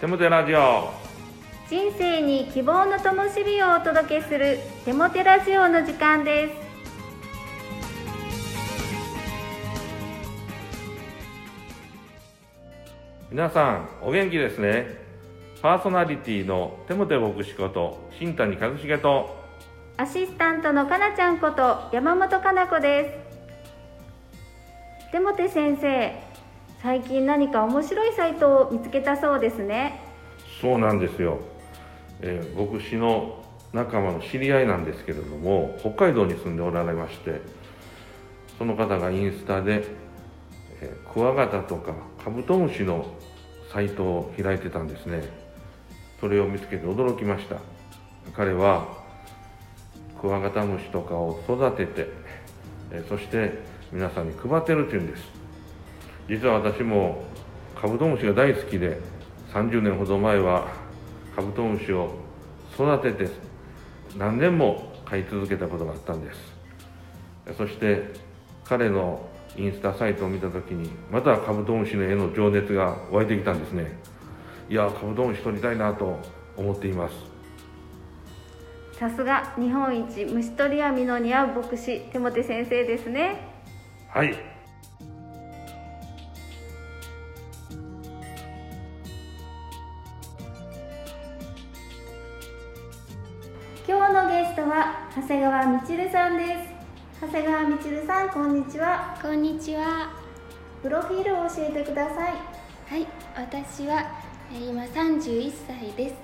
テモテラジオ。人生に希望の灯火をお届けするテモテラジオの時間です。皆さんお元気ですね。パーソナリティのテモテ牧師こと新谷和重とアシスタントのかなちゃんこと山本かな子です。テモテ先生最近何か面白いサイトを見つけたそうですね。そうなんですよ、えー牧師の仲間の知り合いなんですけれども北海道に住んでおられましてその方がインスタで、えークワガタとかカブトムシのサイトを開いてたんですね。それを見つけて驚きました。彼はクワガタムシとかを育てて、えーそして皆さんに配ってるっていうんです。実は私もカブトムシが大好きで30年ほど前はカブトムシを育てて何年も飼い続けたことがあったんです。そして彼のインスタサイトを見た時にまたカブトムシの絵の情熱が湧いてきたんですね。いやカブトムシ撮りたいなと思っています。さすが日本一虫取り網の似合う牧師テモテ先生ですね。はい長谷川みちるさんです長谷川みちるさんこんにちはこんにちは。プロフィールを教えてくださいはい、私はえー今31歳です。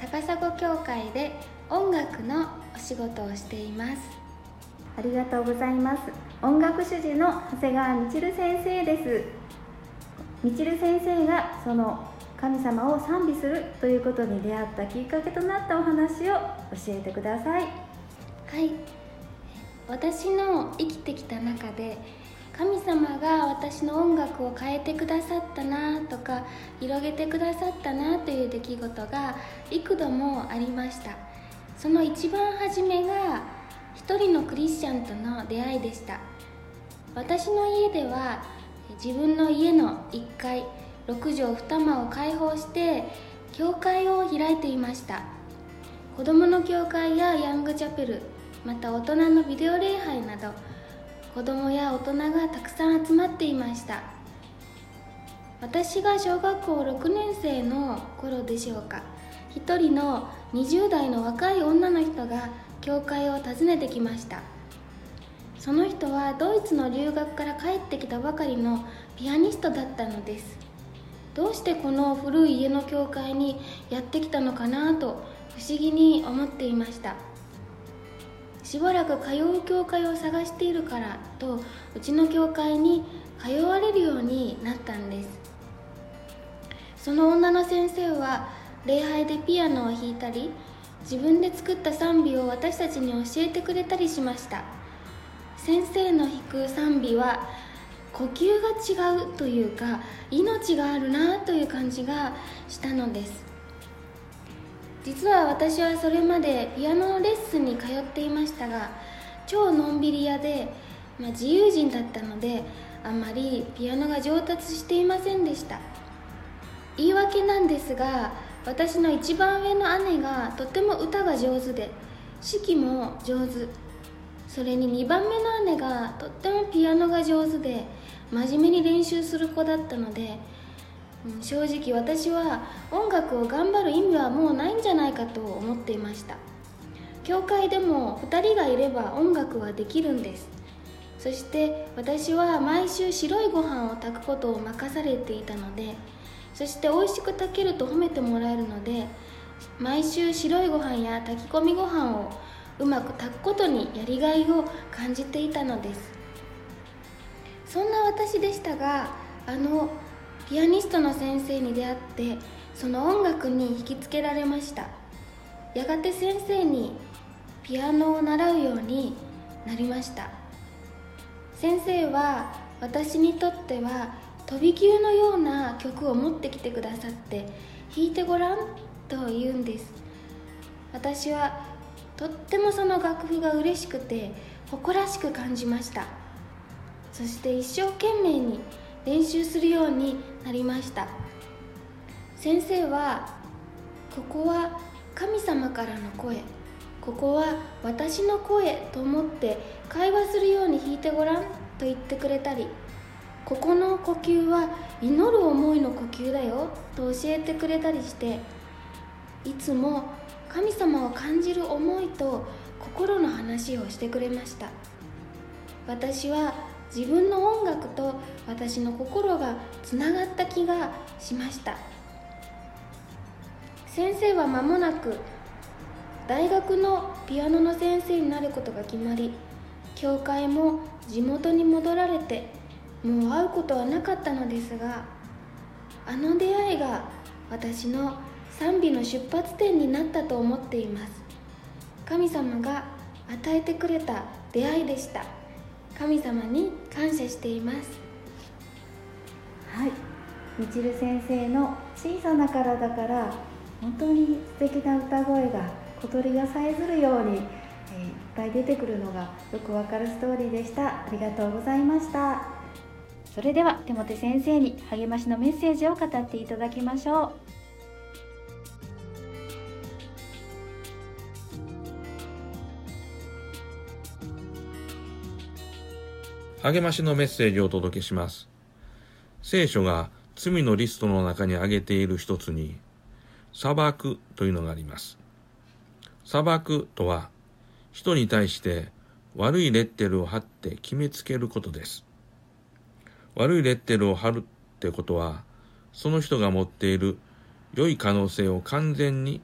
えー高砂教会で音楽のお仕事をしています。ありがとうございます音楽主事の長谷川みちる先生ですみちる先生がその神様を賛美するということに出会ったきっかけとなったお話を教えてくださいはい、私の生きてきた中で神様が私の音楽を変えてくださったなとか広げてくださったなという出来事が幾度もありました。その一番初めが一人のクリスチャンとの出会いでした。私の家では自分の家の1階6畳2間を開放して教会を開いていました。子どもの教会やヤングチャペルまた大人のビデオ礼拝など子どもや大人がたくさん集まっていました。私が小学校6年生の頃でしょうか。一人の20代の若い女の人が教会を訪ねてきました。その人はドイツの留学から帰ってきたばかりのピアニストだったのです。どうしてこの古い家の教会にやってきたのかなと不思議に思っていました。しばらく通う教会を探しているからとうちの教会に通われるようになったんです。その女の先生は礼拝でピアノを弾いたり自分で作った賛美を私たちに教えてくれたりしました。先生の弾く賛美は呼吸が違うというか命があるなという感じがしたのです。実は私はそれまでピアノのレッスンに通っていましたが超のんびり屋で、まあ、自由人だったのであまりピアノが上達していませんでした。言い訳なんですが私の一番上の姉がとても歌が上手で指揮も上手。それに2番目の姉がとってもピアノが上手で真面目に練習する子だったので正直私は音楽を頑張る意味はもうないんじゃないかと思っていました。教会でも2人がいれば音楽はできるんです。そして私は毎週白いご飯を炊くことを任されていたのでそして美味しく炊けると褒めてもらえるので毎週白いご飯や炊き込みご飯をうまく炊くことにやりがいを感じていたのです。そんな私でしたがあのピアニストの先生に出会ってその音楽に引きつけられました。やがて先生にピアノを習うようになりました。先生は私にとっては飛び級のような曲を持ってきてくださって弾いてごらんと言うんです。私はとってもその楽譜が嬉しくて誇らしく感じました。そして一生懸命に練習するようになりました。先生はここは神様からの声。ここは私の声と思って会話するように弾いてごらんと言ってくれたり。ここの呼吸は祈る思いの呼吸だよと教えてくれたりして。いつも神様を感じる思いと心の話をしてくれました。私は自分の音楽と私の心がつながった気がしました。先生は間もなく大学のピアノの先生になることが決まり教会も地元に戻られてもう会うことはなかったのですがあの出会いが私の賛美の出発点になったと思っています。神様が与えてくれた出会いでした。神様に感謝しています。はい。みちる先生の小さな体から本当に素敵な歌声が小鳥がさえずるように、え、いっぱい出てくるのがよくわかるストーリーでした。ありがとうございました。それでは手元先生に励ましのメッセージを語っていただきましょう。励ましのメッセージをお届けします。聖書が罪のリストの中に挙げている一つに、裁くというのがあります。裁くとは、人に対して悪いレッテルを貼って決めつけることです。悪いレッテルを貼るってことは、その人が持っている良い可能性を完全に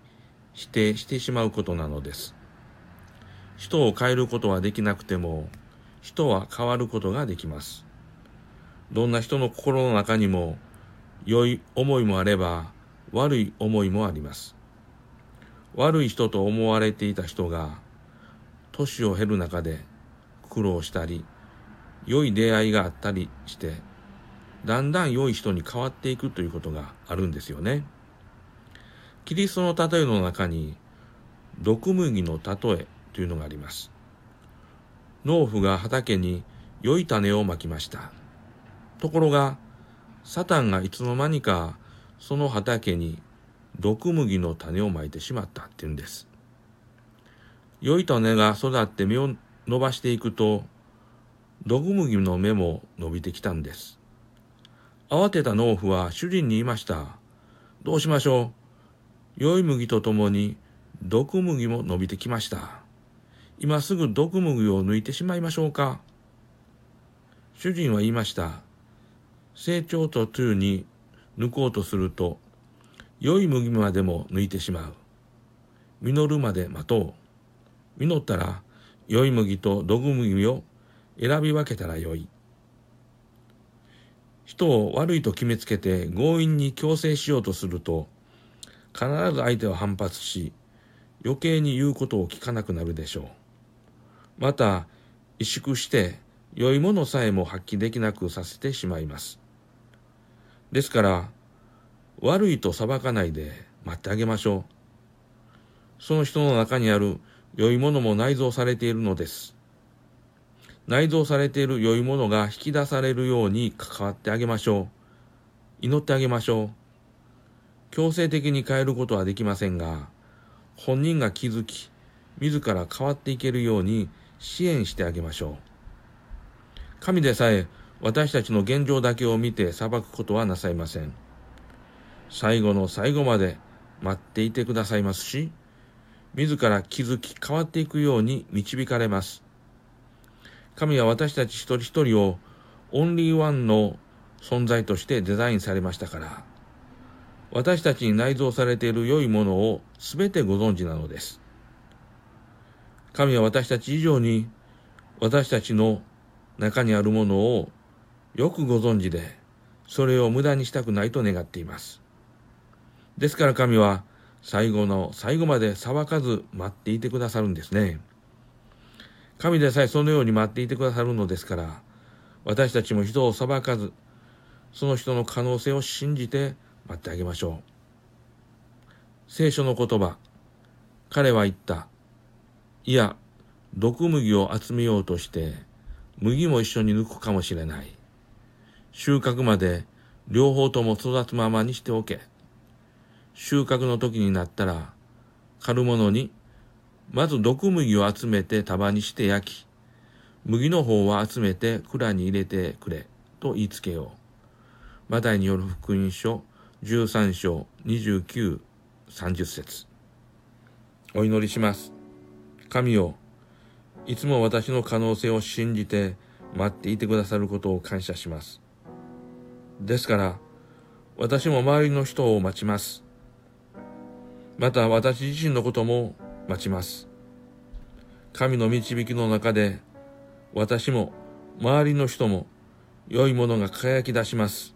否定してしまうことなのです。人を変えることはできなくても、人は変わることができます。どんな人の心の中にも良い思いもあれば悪い思いもあります。悪い人と思われていた人が年を経る中で苦労したり良い出会いがあったりしてだんだん良い人に変わっていくということがあるんですよね。キリストの例えの中に毒麦の例えというのがあります。農夫が畑に良い種をまきました。ところが、サタンがいつの間にかその畑に毒麦の種をまいてしまったっていうんです。良い種が育って芽を伸ばしていくと、毒麦の芽も伸びてきたんです。慌てた農夫は主人に言いました。どうしましょう？良い麦とともに毒麦も伸びてきました。今すぐ毒麦を抜いてしまいましょうか主人は言いました。成長途中に抜こうとすると、良い麦までも抜いてしまう。実るまで待とう。実ったら、良い麦と毒麦を選び分けたらよい。人を悪いと決めつけて強引に強制しようとすると、必ず相手は反発し、余計に言うことを聞かなくなるでしょう。また萎縮して良いものさえも発揮できなくさせてしまいます。ですから、悪いと裁かないで待ってあげましょう。その人の中にある良いものも内蔵されているのです。内蔵されている良いものが引き出されるように関わってあげましょう。祈ってあげましょう。強制的に変えることはできませんが、本人が気づき、自ら変わっていけるように支援してあげましょう。神でさえ私たちの現状だけを見て裁くことはなさいません。最後の最後まで待っていてくださいますし、自ら気づき変わっていくように導かれます。神は私たち一人一人をオンリーワンの存在としてデザインされましたから、私たちに内蔵されている良いものを全てご存知なのです。神は私たち以上に私たちの中にあるものをよくご存知で、それを無駄にしたくないと願っています。ですから神は最後の最後まで裁かず待っていてくださるんですね。神でさえそのように待っていてくださるのですから、私たちも人を裁かず、その人の可能性を信じて待ってあげましょう。聖書の言葉、彼は言った。いや、毒麦を集めようとして、麦も一緒に抜くかもしれない。収穫まで両方とも育つままにしておけ。収穫の時になったら、狩る者に、まず毒麦を集めて束にして焼き、麦の方は集めて蔵に入れてくれ、と言いつけよう。マタイによる福音書13章29、30節お祈りします。神よ、いつも私の可能性を信じて待っていてくださることを感謝します。ですから、私も周りの人を待ちます。また私自身のことも待ちます。神の導きの中で、私も周りの人も良いものが輝き出します。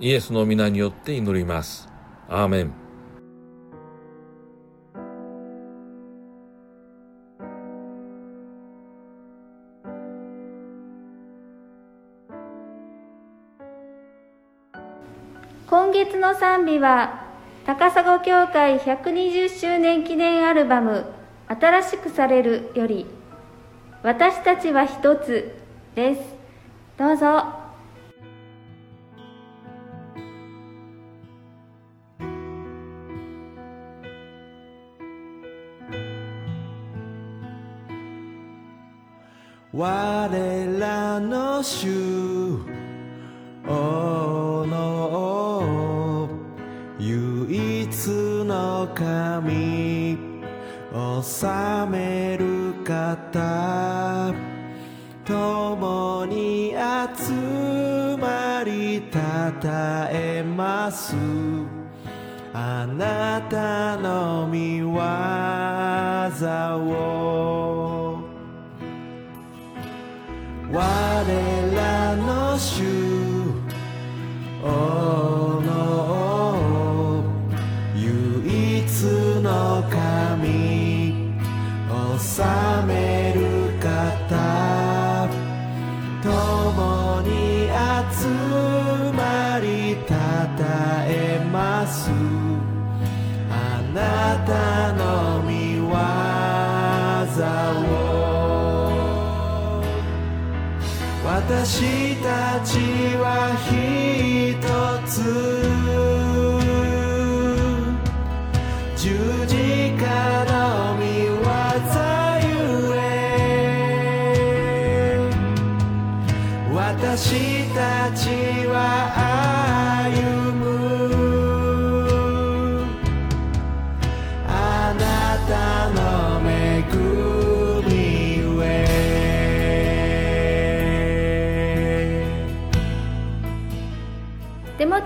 イエスの皆によって祈ります。アーメン。月の賛美は高砂教会120周年記念アルバム「新しくされる」より「私たちは一つ」です。どうぞ。我らの主神治める方共に集まりたたえます。あなたの見業を。我らの主めたの見業を。私たちは一つ。